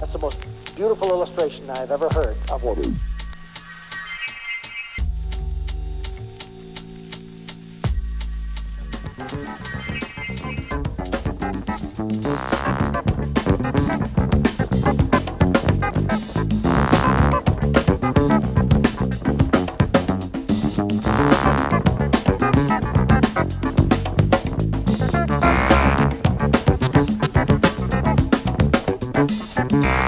That's the most beautiful illustration I've ever heard of what. Mm-hmm.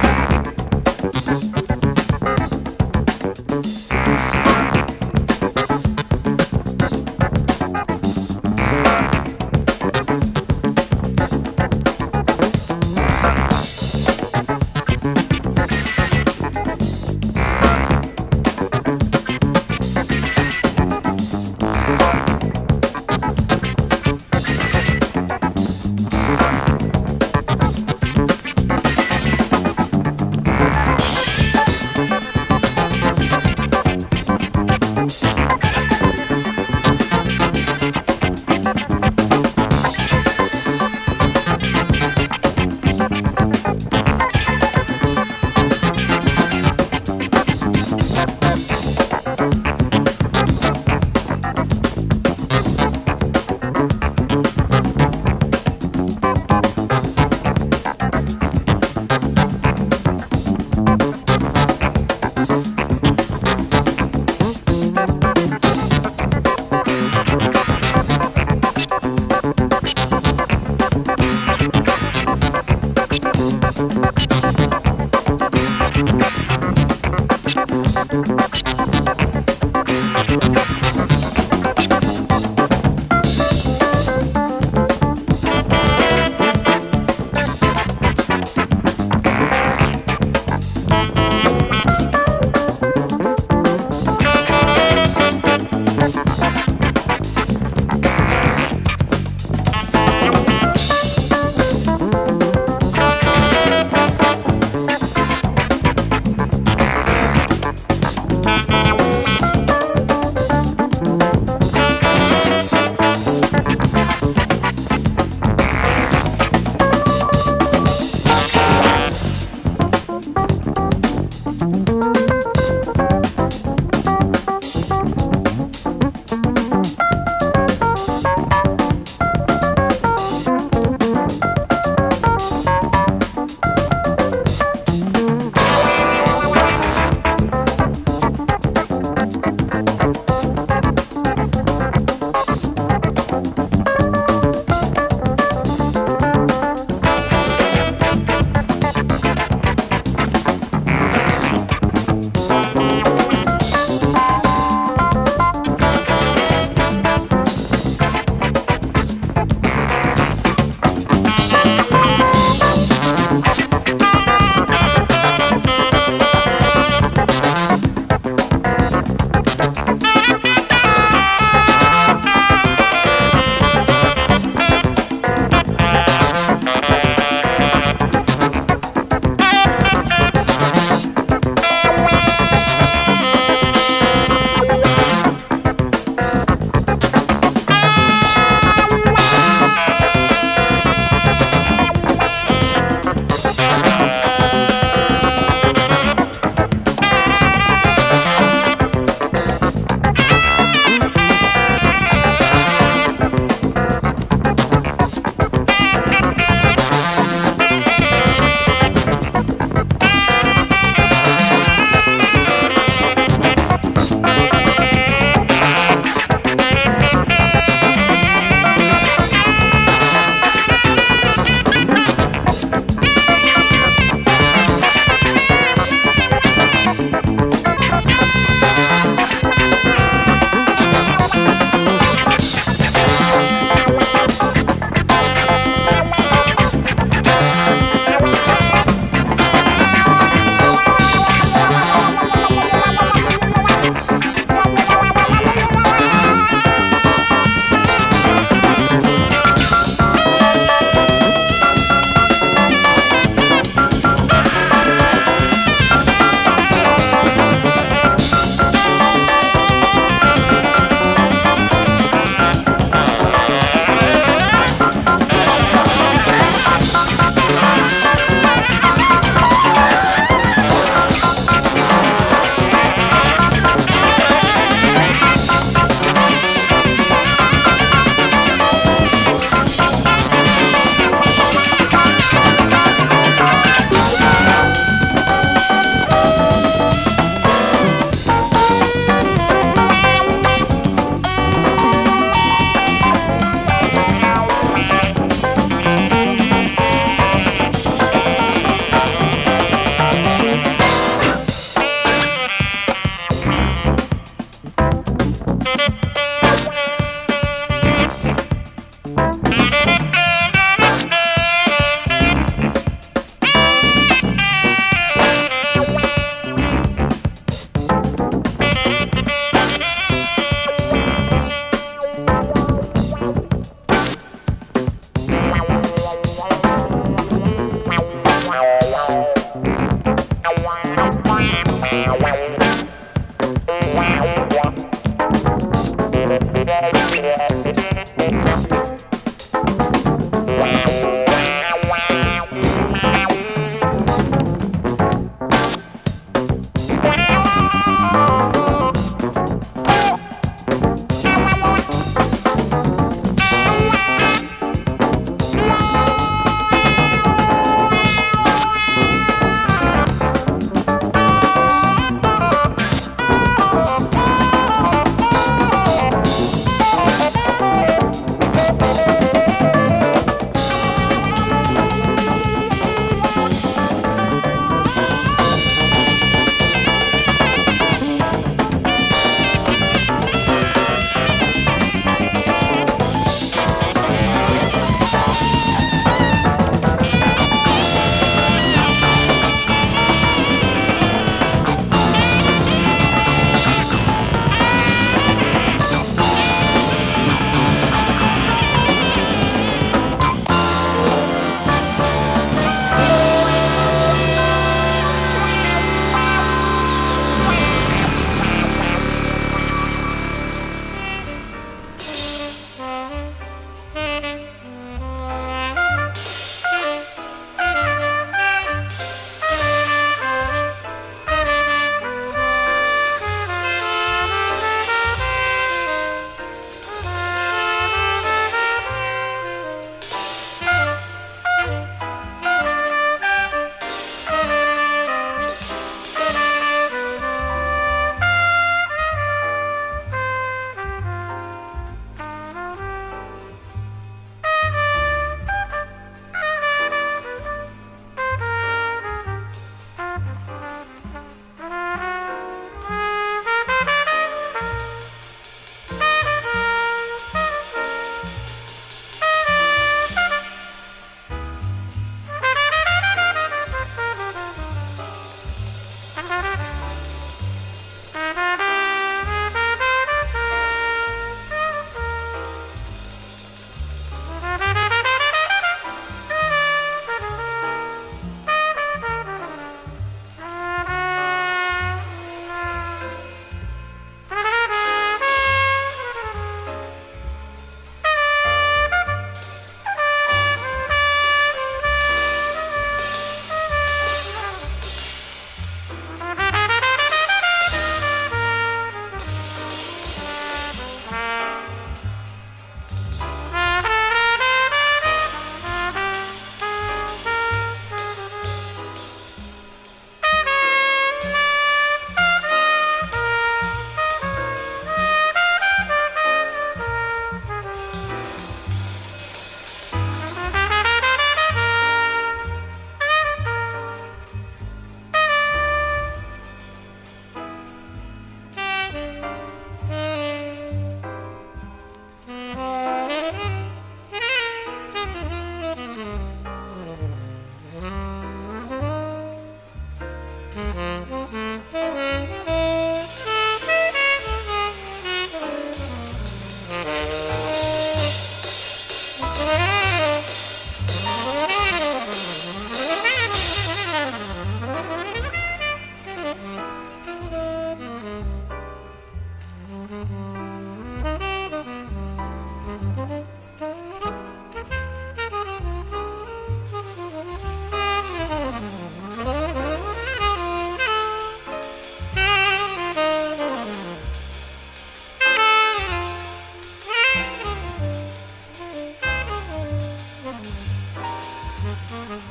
Thank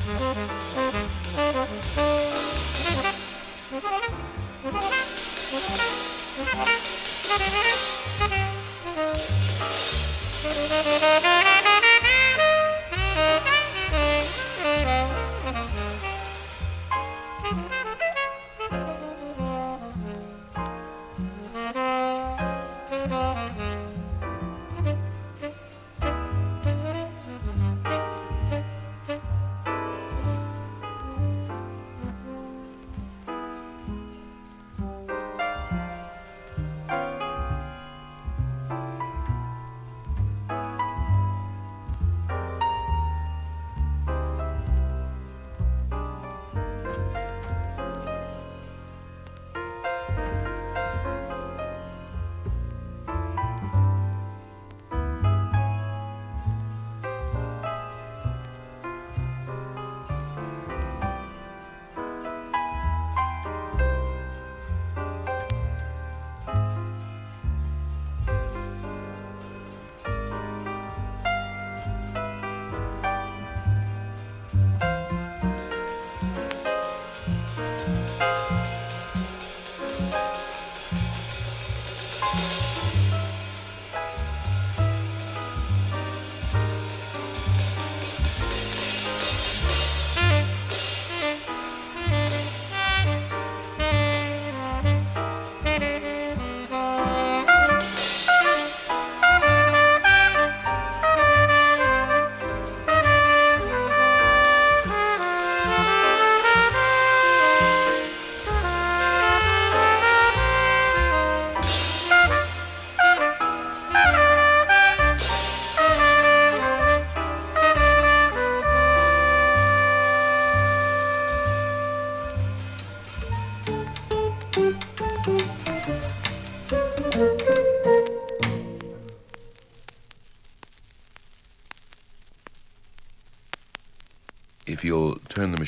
you.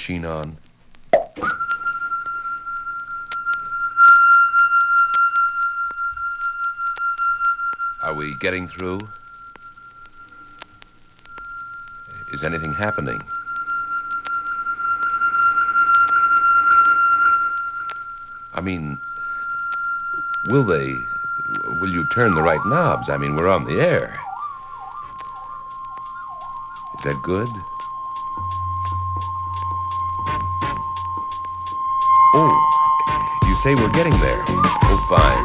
Machine on. Are we getting through? Is anything happening? I mean, will they? Will you turn the right knobs? I mean, we're on the air. Is that good? Say we're getting there. Oh, fine.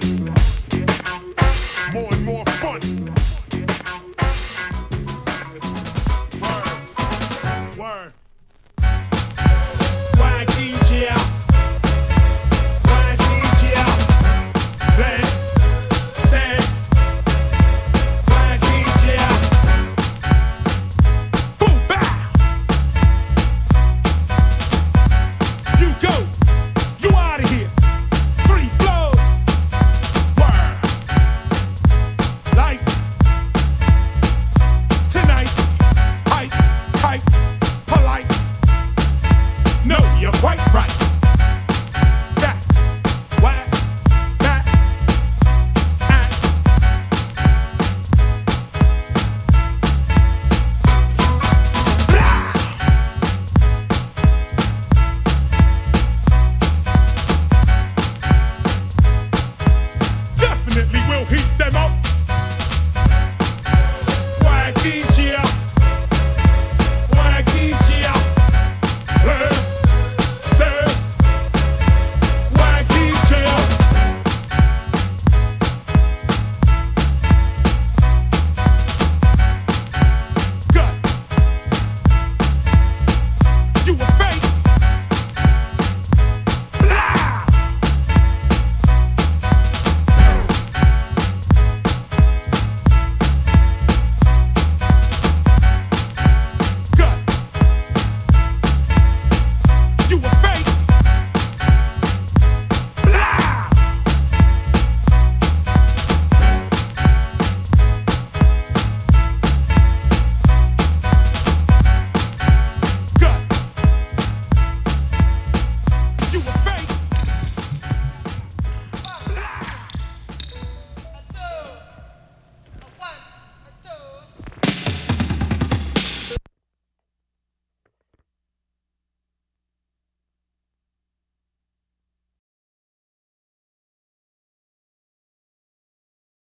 Thank you.